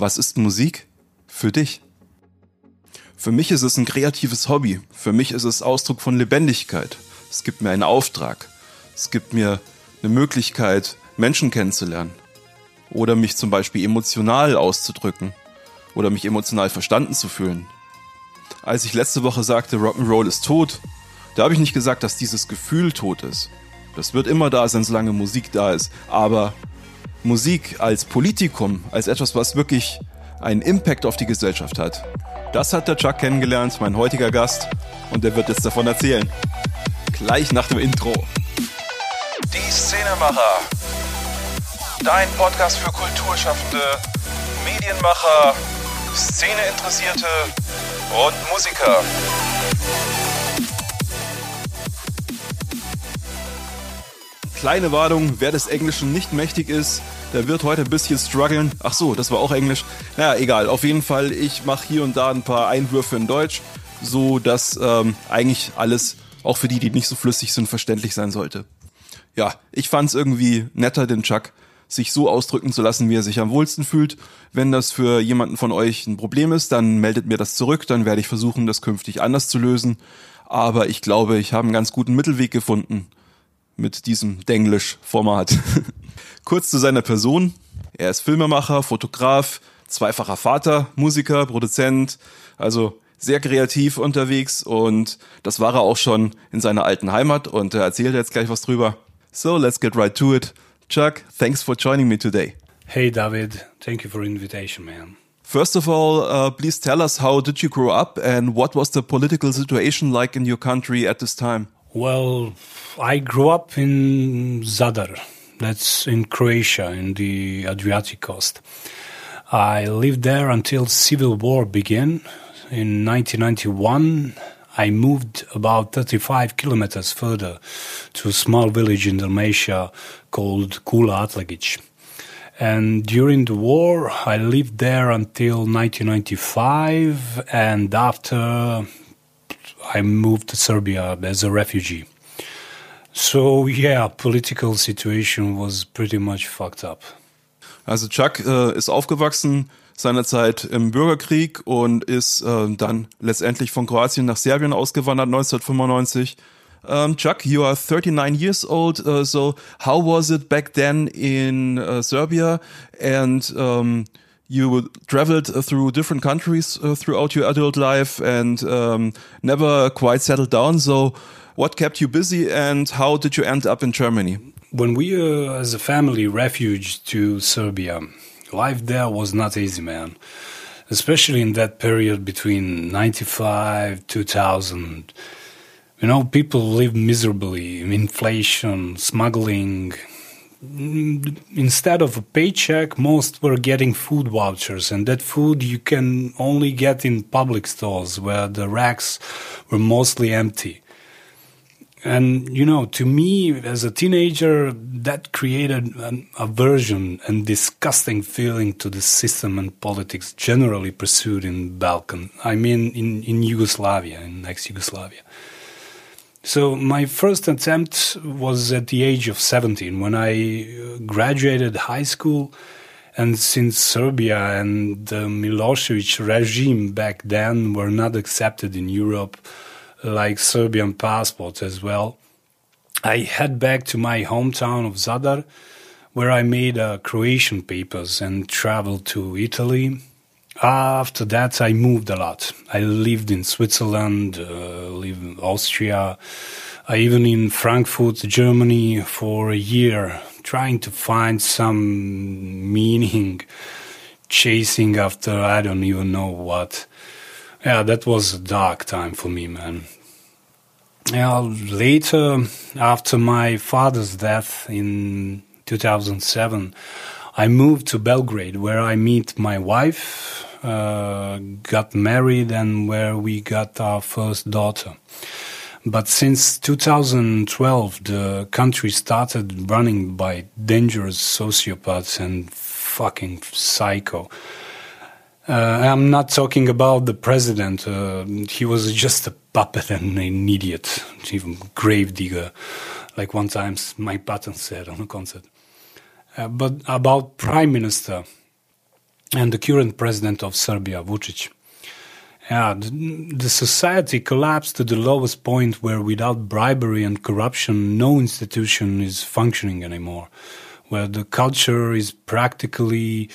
Was ist Musik für dich? Für mich ist es ein kreatives Hobby. Für mich ist es Ausdruck von Lebendigkeit. Es gibt mir einen Auftrag. Es gibt mir eine Möglichkeit, Menschen kennenzulernen. Oder mich zum Beispiel emotional auszudrücken. Oder mich emotional verstanden zu fühlen. Als ich letzte Woche sagte, Rock'n'Roll ist tot, da habe ich nicht gesagt, dass dieses Gefühl tot ist. Das wird immer da sein, solange Musik da ist. Aber Musik als Politikum, als etwas, was wirklich einen Impact auf die Gesellschaft hat, das hat der Chuck kennengelernt, mein heutiger Gast. Und der wird jetzt davon erzählen. Gleich nach dem Intro. Die Szenemacher. Dein Podcast für Kulturschaffende, Medienmacher, Szeneinteressierte und Musiker. Kleine Warnung, wer des Englischen nicht mächtig ist, der wird heute ein bisschen strugglen. Ach so, das war auch Englisch. Naja, egal. Auf jeden Fall, ich mache hier und da ein paar Einwürfe in Deutsch, so dass ähm, eigentlich alles, auch für die, die nicht so flüssig sind, verständlich sein sollte. Ja, ich fand es irgendwie netter, den Chuck sich so ausdrücken zu lassen, wie er sich am wohlsten fühlt. Wenn das für jemanden von euch ein Problem ist, dann meldet mir das zurück, dann werde ich versuchen, das künftig anders zu lösen. Aber ich glaube, ich habe einen ganz guten Mittelweg gefunden mit diesem Denglisch-Format. Kurz zu seiner Person. Er ist Filmemacher, Fotograf, zweifacher Vater, Musiker, Produzent, also sehr kreativ unterwegs und das war er auch schon in seiner alten Heimat und er erzählt jetzt gleich was drüber. So, let's get right to it. Chuck, thanks for joining me today. Hey David, thank you for invitation, man. First of all, uh, please tell us how did you grow up and what was the political situation like in your country at this time? Well, I grew up in Zadar. That's in Croatia, in the Adriatic coast. I lived there until civil war began. In 1991, I moved about 35 kilometers further to a small village in Dalmatia called Kula Atlagic. And during the war, I lived there until 1995, and after I moved to Serbia as a refugee. So yeah, political situation was pretty much fucked up. Also Chuck äh, ist aufgewachsen seinerzeit im Bürgerkrieg und ist äh, dann letztendlich von Kroatien nach Serbien ausgewandert 1995. Um, Chuck, you are 39 years old. Uh, so, how was it back then in uh, Serbia? And um, you traveled through different countries uh, throughout your adult life and um, never quite settled down. So, what kept you busy and how did you end up in Germany? When we, uh, as a family, refuged to Serbia, life there was not easy, man. Especially in that period between 95 2000. You know, people live miserably. Inflation, smuggling. Mm, instead of a paycheck, most were getting food vouchers, and that food you can only get in public stores where the racks were mostly empty. And, you know, to me, as a teenager, that created an aversion and disgusting feeling to the system and politics generally pursued in Balkan. I mean, in, in Yugoslavia, in ex-Yugoslavia. So my first attempt was at the age of 17 when I graduated high school. And since Serbia and the Milosevic regime back then were not accepted in Europe, like Serbian passports as well. I head back to my hometown of Zadar, where I made uh, Croatian papers and traveled to Italy. After that, I moved a lot. I lived in Switzerland, uh, lived in Austria, I even in Frankfurt, Germany, for a year, trying to find some meaning, chasing after I don't even know what yeah, that was a dark time for me, man. Yeah, later, after my father's death in 2007, I moved to Belgrade, where I meet my wife, uh, got married, and where we got our first daughter. But since 2012, the country started running by dangerous sociopaths and fucking psycho. Uh, I'm not talking about the president. Uh, he was just a puppet and an idiot, even grave digger, like one time Mike Patton said on a concert. Uh, but about prime minister, and the current president of Serbia, Vucic. Yeah, the, the, society collapsed to the lowest point where without bribery and corruption, no institution is functioning anymore. Where the culture is practically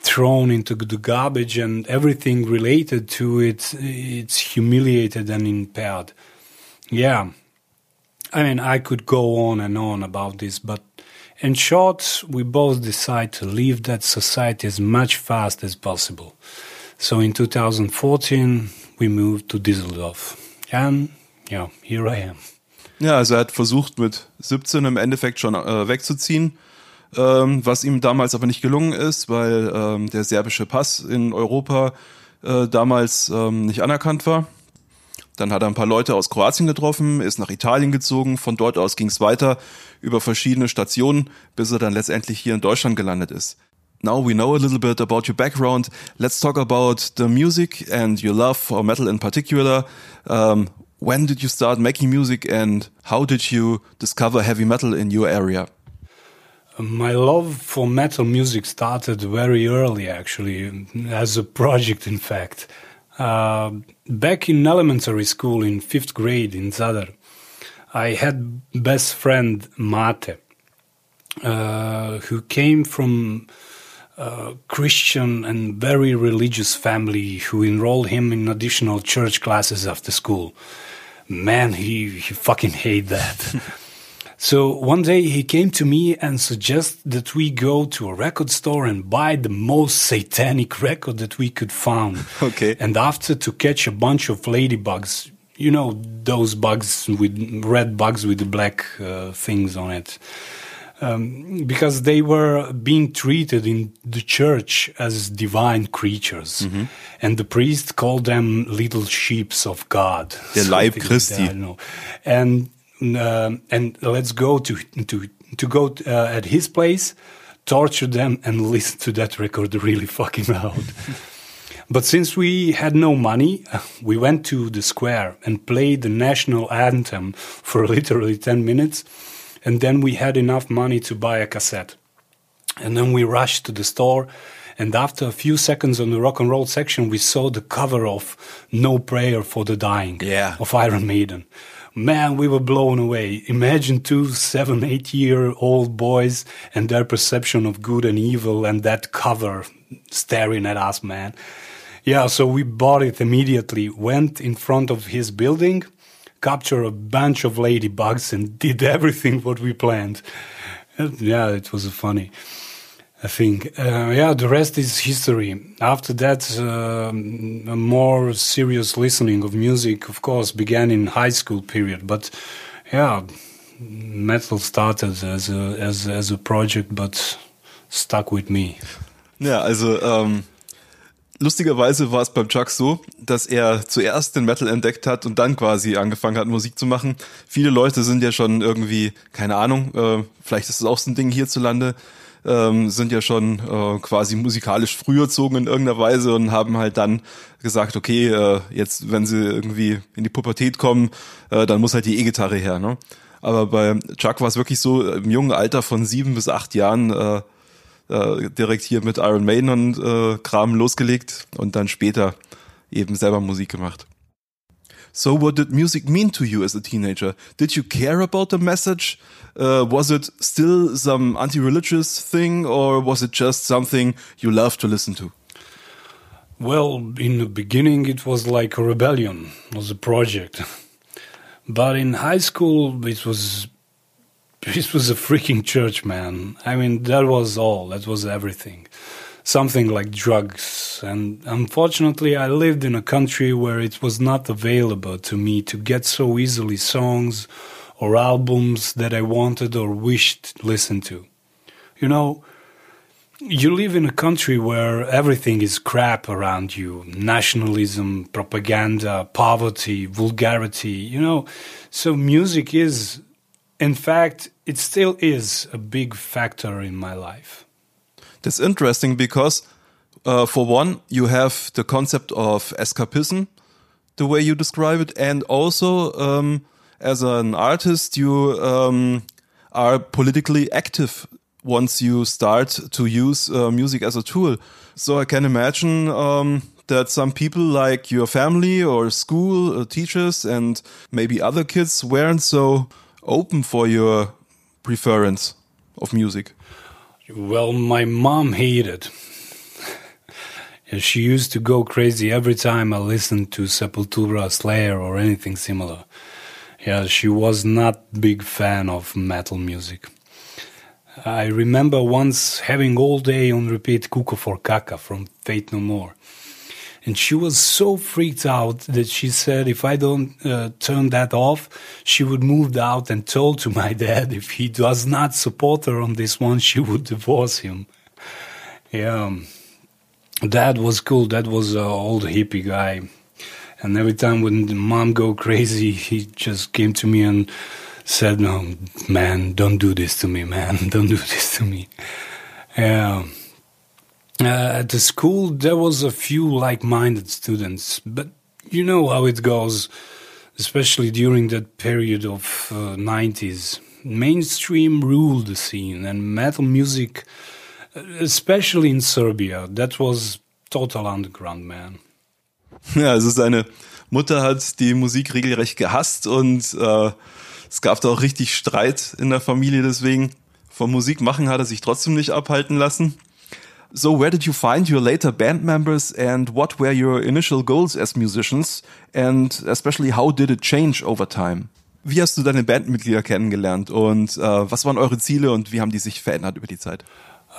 thrown into the garbage and everything related to it, it's humiliated and impaired. Yeah. I mean, I could go on and on about this, but in short, we both decide to leave that society as much fast as possible. So in 2014, we moved to Düsseldorf. And ja, here I am. Ja, also er hat versucht mit 17 im Endeffekt schon äh, wegzuziehen, ähm, was ihm damals aber nicht gelungen ist, weil ähm, der serbische Pass in Europa äh, damals ähm, nicht anerkannt war. Dann hat er ein paar Leute aus Kroatien getroffen, ist nach Italien gezogen, von dort aus ging es weiter über verschiedene Stationen, bis er dann letztendlich hier in Deutschland gelandet ist. Now we know a little bit about your background. Let's talk about the music and your love for metal in particular. Um, when did you start making music and how did you discover heavy metal in your area? My love for metal music started very early, actually, as a project, in fact. Uh, back in elementary school, in fifth grade in Zadar, I had best friend Mate, uh, who came from a Christian and very religious family who enrolled him in additional church classes after school. Man, he, he fucking hate that. so one day he came to me and suggested that we go to a record store and buy the most satanic record that we could find. Okay. And after to catch a bunch of ladybugs, you know, those bugs with red bugs with the black uh, things on it um, because they were being treated in the church as divine creatures, mm-hmm. and the priest called them little sheeps of God. Der Leib Christi. Like and uh, and let's go to to to go uh, at his place, torture them, and listen to that record really fucking loud. But since we had no money, we went to the square and played the national anthem for literally 10 minutes and then we had enough money to buy a cassette. And then we rushed to the store. And after a few seconds on the rock and roll section, we saw the cover of No Prayer for the Dying yeah. of Iron Maiden. Man, we were blown away. Imagine two seven, eight year old boys and their perception of good and evil and that cover staring at us, man. Yeah, so we bought it immediately, went in front of his building, captured a bunch of ladybugs and did everything what we planned. Yeah, it was funny. I think. Uh, yeah, the rest is history. After that, uh, a more serious listening of music, of course, began in high school period. But yeah, metal started as a as as a project, but stuck with me. Ja, also ähm, lustigerweise war es beim Chuck so, dass er zuerst den Metal entdeckt hat und dann quasi angefangen hat, Musik zu machen. Viele Leute sind ja schon irgendwie, keine Ahnung, äh, vielleicht ist es auch so ein Ding hierzulande, ähm, sind ja schon äh, quasi musikalisch früh erzogen in irgendeiner Weise und haben halt dann gesagt, okay, äh, jetzt, wenn sie irgendwie in die Pubertät kommen, äh, dann muss halt die E-Gitarre her. Ne? Aber bei Chuck war es wirklich so, im jungen Alter von sieben bis acht Jahren äh, äh, direkt hier mit Iron Maiden und äh, Kram losgelegt und dann später eben selber Musik gemacht. So what did music mean to you as a teenager? Did you care about the message? Uh, was it still some anti-religious thing or was it just something you loved to listen to? Well, in the beginning it was like a rebellion, it was a project. But in high school it was it was a freaking church, man. I mean, that was all. That was everything. Something like drugs. And unfortunately, I lived in a country where it was not available to me to get so easily songs or albums that I wanted or wished to listen to. You know, you live in a country where everything is crap around you nationalism, propaganda, poverty, vulgarity, you know. So music is in fact, it still is a big factor in my life. That's interesting because, uh, for one, you have the concept of escapism, the way you describe it, and also um, as an artist, you um, are politically active. once you start to use uh, music as a tool. So I can imagine um, that some people like your family or school uh, teachers and maybe other kids weren't so open for your preference of music. Well, my mom hated. she used to go crazy every time I listened to Sepultura, Slayer, or anything similar. Yeah, she was not big fan of metal music. I remember once having all day on repeat Cuckoo for Caca from Faith No More. And she was so freaked out that she said if I don't uh, turn that off, she would move out and told to my dad if he does not support her on this one, she would divorce him. Yeah, that was cool. That was an old hippie guy. And every time when mom go crazy, he just came to me and said, "No, man, don't do this to me, man. Don't do this to me." Yeah. Uh, at the school, there was a few like-minded students, but you know how it goes, especially during that period of uh, 90s. Mainstream ruled the scene, and metal music, uh, especially in Serbia, that was total underground, man. Ja, also seine Mutter hat die Musik regelrecht gehasst und äh, es gab da auch richtig Streit in der Familie deswegen. Vom Musik machen hat er sich trotzdem nicht abhalten lassen. So, where did you find your later band members and what were your initial goals as musicians? And especially, how did it change over time? Wie hast du deine Bandmitglieder kennengelernt und uh, was waren eure Ziele und wie haben die sich verändert über die Zeit?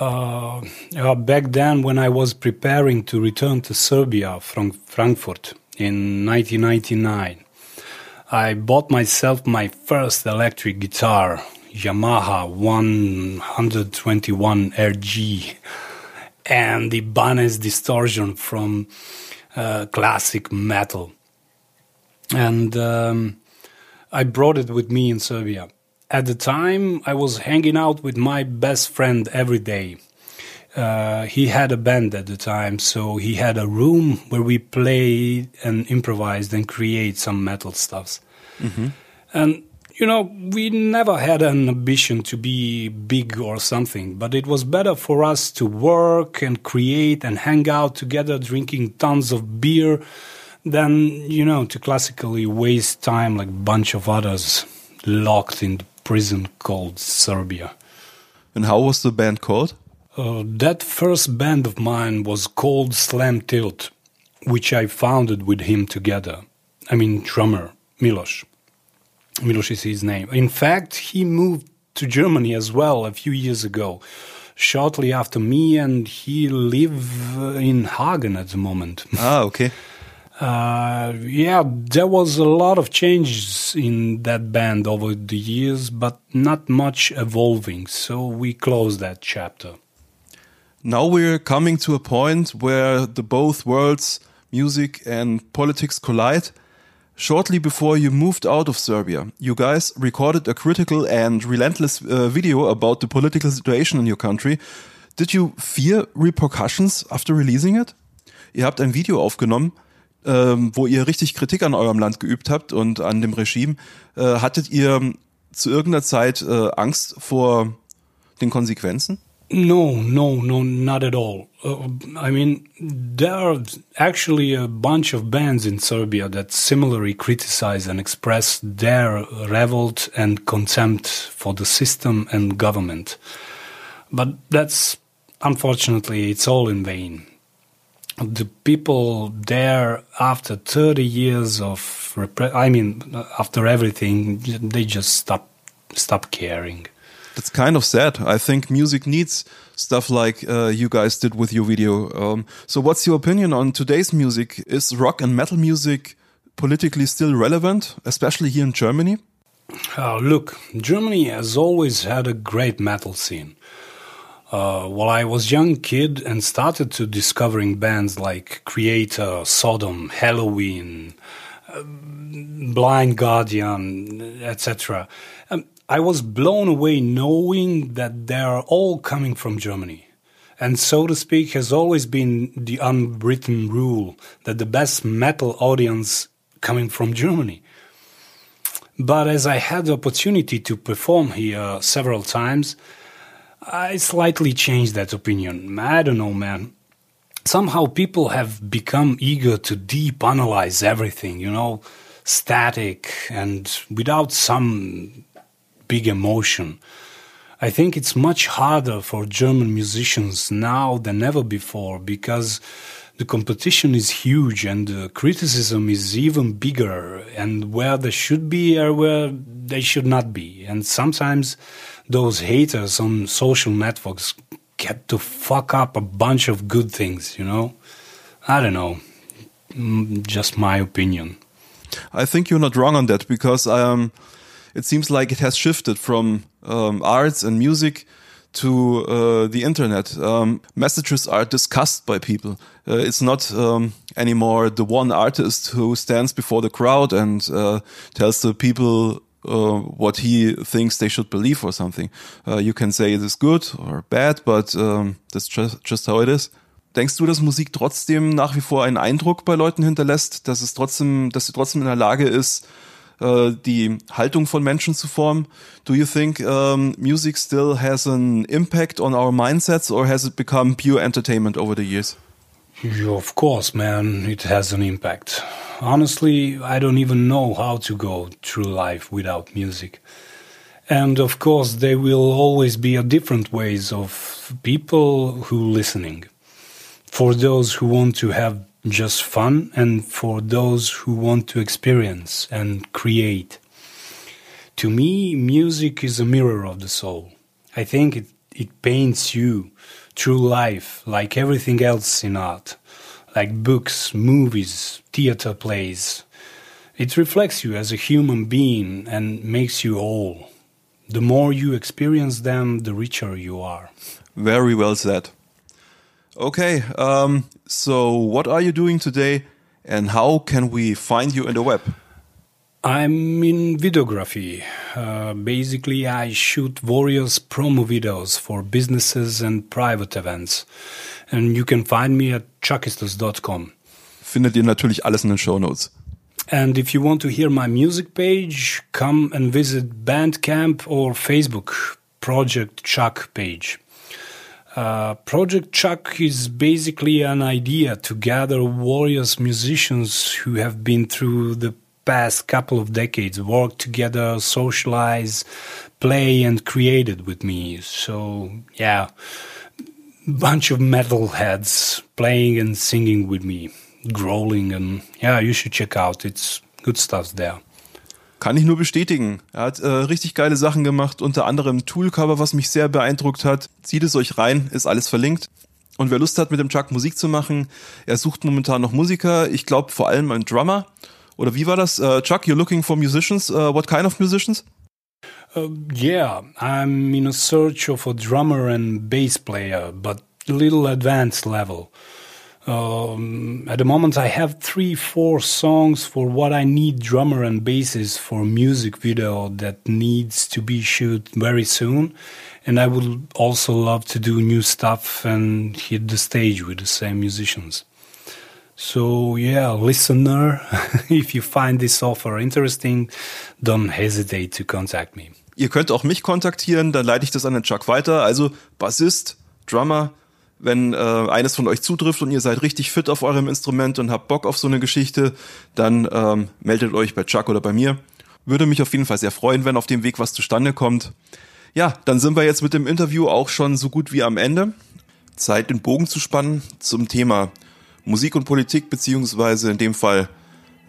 Uh, uh, back then, when I was preparing to return to Serbia from Frankfurt in 1999, I bought myself my first electric guitar, Yamaha 121 RG and the Ibanez distortion from uh, classic metal. And um, I brought it with me in Serbia. At the time, I was hanging out with my best friend every day. Uh, he had a band at the time, so he had a room where we played and improvised and create some metal stuffs. Mm-hmm. And you know, we never had an ambition to be big or something, but it was better for us to work and create and hang out together drinking tons of beer than, you know, to classically waste time like a bunch of others locked in the prison called Serbia. And how was the band called? Uh, that first band of mine was called Slam Tilt, which I founded with him together. I mean, drummer, Milos. Milos is his name. In fact, he moved to Germany as well a few years ago, shortly after me, and he lives in Hagen at the moment. Ah, okay. Uh, yeah, there was a lot of changes in that band over the years, but not much evolving, so we closed that chapter. Now we're coming to a point where the both worlds, music and politics, collide. Shortly before you moved out of Serbia, you guys recorded a critical and relentless uh, video about the political situation in your country. Did you fear repercussions after releasing it? Ihr habt ein Video aufgenommen, ähm, wo ihr richtig Kritik an eurem Land geübt habt und an dem Regime. Äh, hattet ihr zu irgendeiner Zeit äh, Angst vor den Konsequenzen? No, no, no, not at all. Uh, I mean, there are actually a bunch of bands in Serbia that similarly criticize and express their revolt and contempt for the system and government. But that's unfortunately, it's all in vain. The people there, after 30 years of, I mean, after everything, they just stop, stop caring. That's kind of sad. I think music needs stuff like uh, you guys did with your video. Um, so, what's your opinion on today's music? Is rock and metal music politically still relevant, especially here in Germany? Uh, look, Germany has always had a great metal scene. Uh, while I was young kid and started to discovering bands like Kreator, Sodom, Helloween, uh, Blind Guardian, etc. Um, I was blown away knowing that they are all coming from Germany. And so to speak, has always been the unwritten rule that the best metal audience coming from Germany. But as I had the opportunity to perform here several times, I slightly changed that opinion. I don't know, man. Somehow people have become eager to deep analyze everything, you know, static and without some big emotion. I think it's much harder for German musicians now than ever before because the competition is huge and the criticism is even bigger and where they should be or where they should not be. And sometimes those haters on social networks get to fuck up a bunch of good things, you know? I don't know. Mm, just my opinion. I think you're not wrong on that because I um, it seems like it has shifted from um, arts and music to uh, the internet. Um, messages are discussed by people. Uh, it's not um, anymore the one artist who stands before the crowd and uh, tells the people uh, what he thinks they should believe or something. Uh, you can say it is good or bad, but um, that's just, just how it is. Denkst du, dass Musik trotzdem nach wie vor einen Eindruck bei Leuten hinterlässt, dass es trotzdem, dass sie trotzdem in der Lage ist, äh, die Haltung von Menschen zu formen. Do you think um, music still has an impact on our mindsets or has it become pure entertainment over the years? Yeah, of course, man, it has an impact. Honestly, I don't even know how to go through life without music. And of course, there will always be a different ways of people who listening. For those who want to have just fun and for those who want to experience and create. To me, music is a mirror of the soul. I think it, it paints you through life like everything else in art, like books, movies, theater plays. It reflects you as a human being and makes you whole. The more you experience them, the richer you are. Very well said. Okay, um, so what are you doing today and how can we find you in the web? I'm in videography. Uh, basically, I shoot various promo videos for businesses and private events. And you can find me at chuckistos.com. Findet ihr natürlich alles in den Show Notes. And if you want to hear my music page, come and visit Bandcamp or Facebook Project Chuck page. Uh, Project Chuck is basically an idea to gather warriors musicians who have been through the past couple of decades, work together, socialize, play, and created with me. So, yeah, bunch of metalheads playing and singing with me, growling, and yeah, you should check out. It's good stuff there. Kann ich nur bestätigen. Er hat äh, richtig geile Sachen gemacht, unter anderem Toolcover, was mich sehr beeindruckt hat. Zieht es euch rein, ist alles verlinkt. Und wer Lust hat, mit dem Chuck Musik zu machen, er sucht momentan noch Musiker. Ich glaube vor allem einen Drummer. Oder wie war das? Uh, Chuck, you're looking for musicians. Uh, what kind of musicians? Uh, yeah, I'm in a search of a drummer and bass player, but little advanced level. Um, at the moment, I have three, four songs for what I need drummer and basses for music video that needs to be shoot very soon. And I would also love to do new stuff and hit the stage with the same musicians. So yeah, listener, if you find this offer interesting, don't hesitate to contact me. Ihr könnt auch mich kontaktieren, dann leite ich das an den Chuck weiter. Also Bassist, Drummer, wenn äh, eines von euch zutrifft und ihr seid richtig fit auf eurem Instrument und habt Bock auf so eine Geschichte, dann ähm, meldet euch bei Chuck oder bei mir. Würde mich auf jeden Fall sehr freuen, wenn auf dem Weg was zustande kommt. Ja, dann sind wir jetzt mit dem Interview auch schon so gut wie am Ende. Zeit, den Bogen zu spannen zum Thema Musik und Politik, beziehungsweise in dem Fall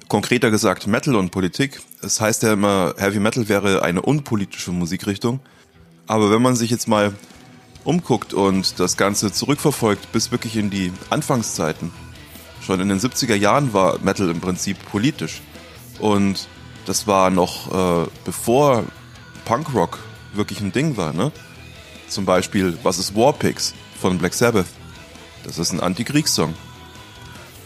konkreter gesagt Metal und Politik. Es das heißt ja immer, Heavy Metal wäre eine unpolitische Musikrichtung. Aber wenn man sich jetzt mal umguckt und das Ganze zurückverfolgt bis wirklich in die Anfangszeiten, schon in den 70er Jahren war Metal im Prinzip politisch. Und das war noch äh, bevor Punkrock wirklich ein Ding war, ne? Zum Beispiel, was ist Warpigs von Black Sabbath? Das ist ein Antikriegssong.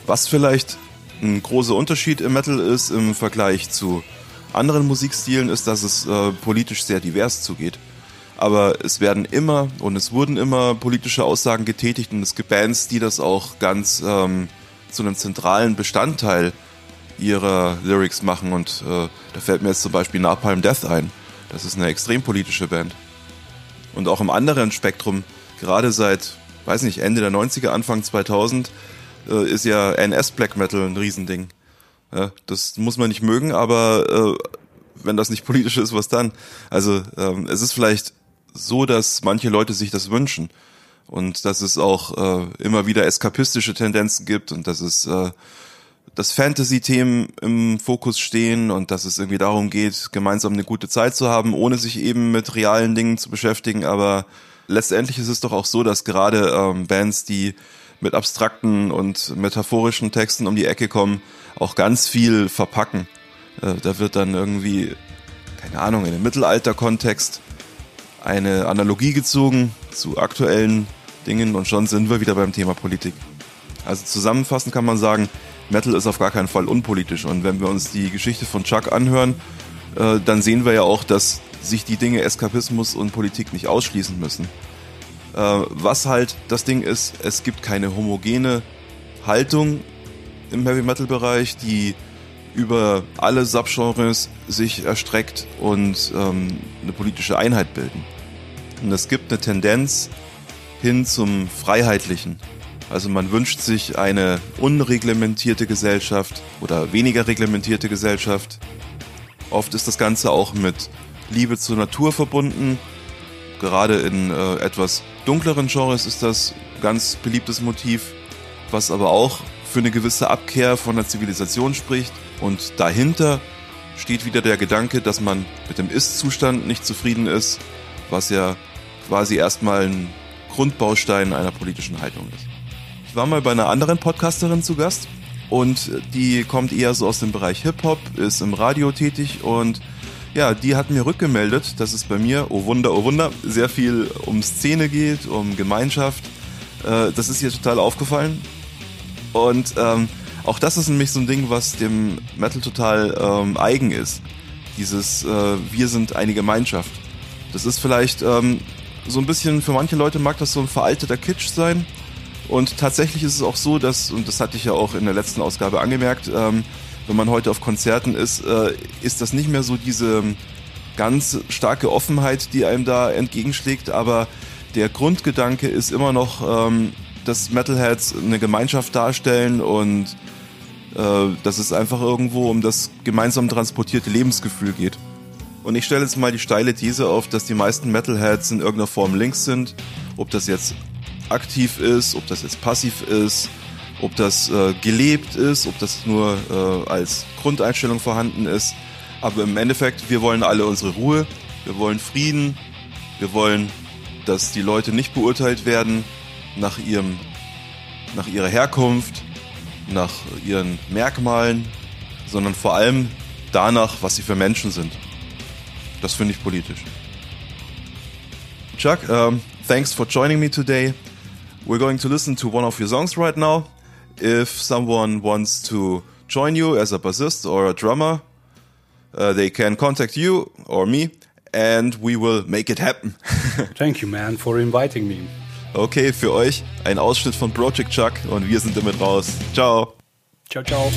Was vielleicht ein großer Unterschied im Metal ist im Vergleich zu anderen Musikstilen, ist, dass es äh, politisch sehr divers zugeht aber es werden immer und es wurden immer politische Aussagen getätigt und es gibt Bands, die das auch ganz ähm, zu einem zentralen Bestandteil ihrer Lyrics machen und äh, da fällt mir jetzt zum Beispiel Napalm Death ein. Das ist eine extrem politische Band. Und auch im anderen Spektrum, gerade seit, weiß nicht, Ende der 90er, Anfang 2000, äh, ist ja NS Black Metal ein Riesending. Ja, das muss man nicht mögen, aber äh, wenn das nicht politisch ist, was dann? Also ähm, es ist vielleicht so, dass manche Leute sich das wünschen und dass es auch äh, immer wieder eskapistische Tendenzen gibt und dass es äh, dass Fantasy-Themen im Fokus stehen und dass es irgendwie darum geht, gemeinsam eine gute Zeit zu haben, ohne sich eben mit realen Dingen zu beschäftigen. Aber letztendlich ist es doch auch so, dass gerade ähm, Bands, die mit abstrakten und metaphorischen Texten um die Ecke kommen, auch ganz viel verpacken. Äh, da wird dann irgendwie, keine Ahnung, in dem Mittelalter-Kontext eine Analogie gezogen zu aktuellen Dingen und schon sind wir wieder beim Thema Politik. Also zusammenfassend kann man sagen, Metal ist auf gar keinen Fall unpolitisch und wenn wir uns die Geschichte von Chuck anhören, äh, dann sehen wir ja auch, dass sich die Dinge Eskapismus und Politik nicht ausschließen müssen. Äh, was halt das Ding ist, es gibt keine homogene Haltung im Heavy Metal Bereich, die über alle Subgenres sich erstreckt und ähm, eine politische Einheit bilden. Und es gibt eine Tendenz hin zum Freiheitlichen. Also man wünscht sich eine unreglementierte Gesellschaft oder weniger reglementierte Gesellschaft. Oft ist das Ganze auch mit Liebe zur Natur verbunden. Gerade in äh, etwas dunkleren Genres ist das ganz beliebtes Motiv, was aber auch für eine gewisse Abkehr von der Zivilisation spricht. Und dahinter steht wieder der Gedanke, dass man mit dem Ist-Zustand nicht zufrieden ist, was ja quasi erstmal ein Grundbaustein einer politischen Haltung ist. Ich war mal bei einer anderen Podcasterin zu Gast und die kommt eher so aus dem Bereich Hip-Hop, ist im Radio tätig und ja, die hat mir rückgemeldet, dass es bei mir, oh Wunder, oh Wunder, sehr viel um Szene geht, um Gemeinschaft. Äh, das ist ihr total aufgefallen. Und ähm, auch das ist nämlich so ein Ding, was dem Metal total ähm, eigen ist. Dieses äh, Wir sind eine Gemeinschaft. Das ist vielleicht ähm, so ein bisschen, für manche Leute mag das so ein veralteter Kitsch sein. Und tatsächlich ist es auch so, dass, und das hatte ich ja auch in der letzten Ausgabe angemerkt, ähm, wenn man heute auf Konzerten ist, äh, ist das nicht mehr so diese ganz starke Offenheit, die einem da entgegenschlägt, aber der Grundgedanke ist immer noch, ähm, dass Metalheads eine Gemeinschaft darstellen und äh, dass es einfach irgendwo um das gemeinsam transportierte Lebensgefühl geht. Und ich stelle jetzt mal die steile These auf, dass die meisten Metalheads in irgendeiner Form links sind. Ob das jetzt aktiv ist, ob das jetzt passiv ist, ob das äh, gelebt ist, ob das nur äh, als Grundeinstellung vorhanden ist. Aber im Endeffekt, wir wollen alle unsere Ruhe, wir wollen Frieden, wir wollen, dass die Leute nicht beurteilt werden nach ihrem, nach ihrer Herkunft, nach ihren Merkmalen, sondern vor allem danach, was sie für Menschen sind. Das finde ich politisch. Chuck, um, thanks for joining me today. We're going to listen to one of your songs right now. If someone wants to join you as a bassist or a drummer, uh, they can contact you or me and we will make it happen. Thank you, man, for inviting me. Okay, für euch ein Ausschnitt von Project Chuck und wir sind damit raus. Ciao. Ciao, ciao.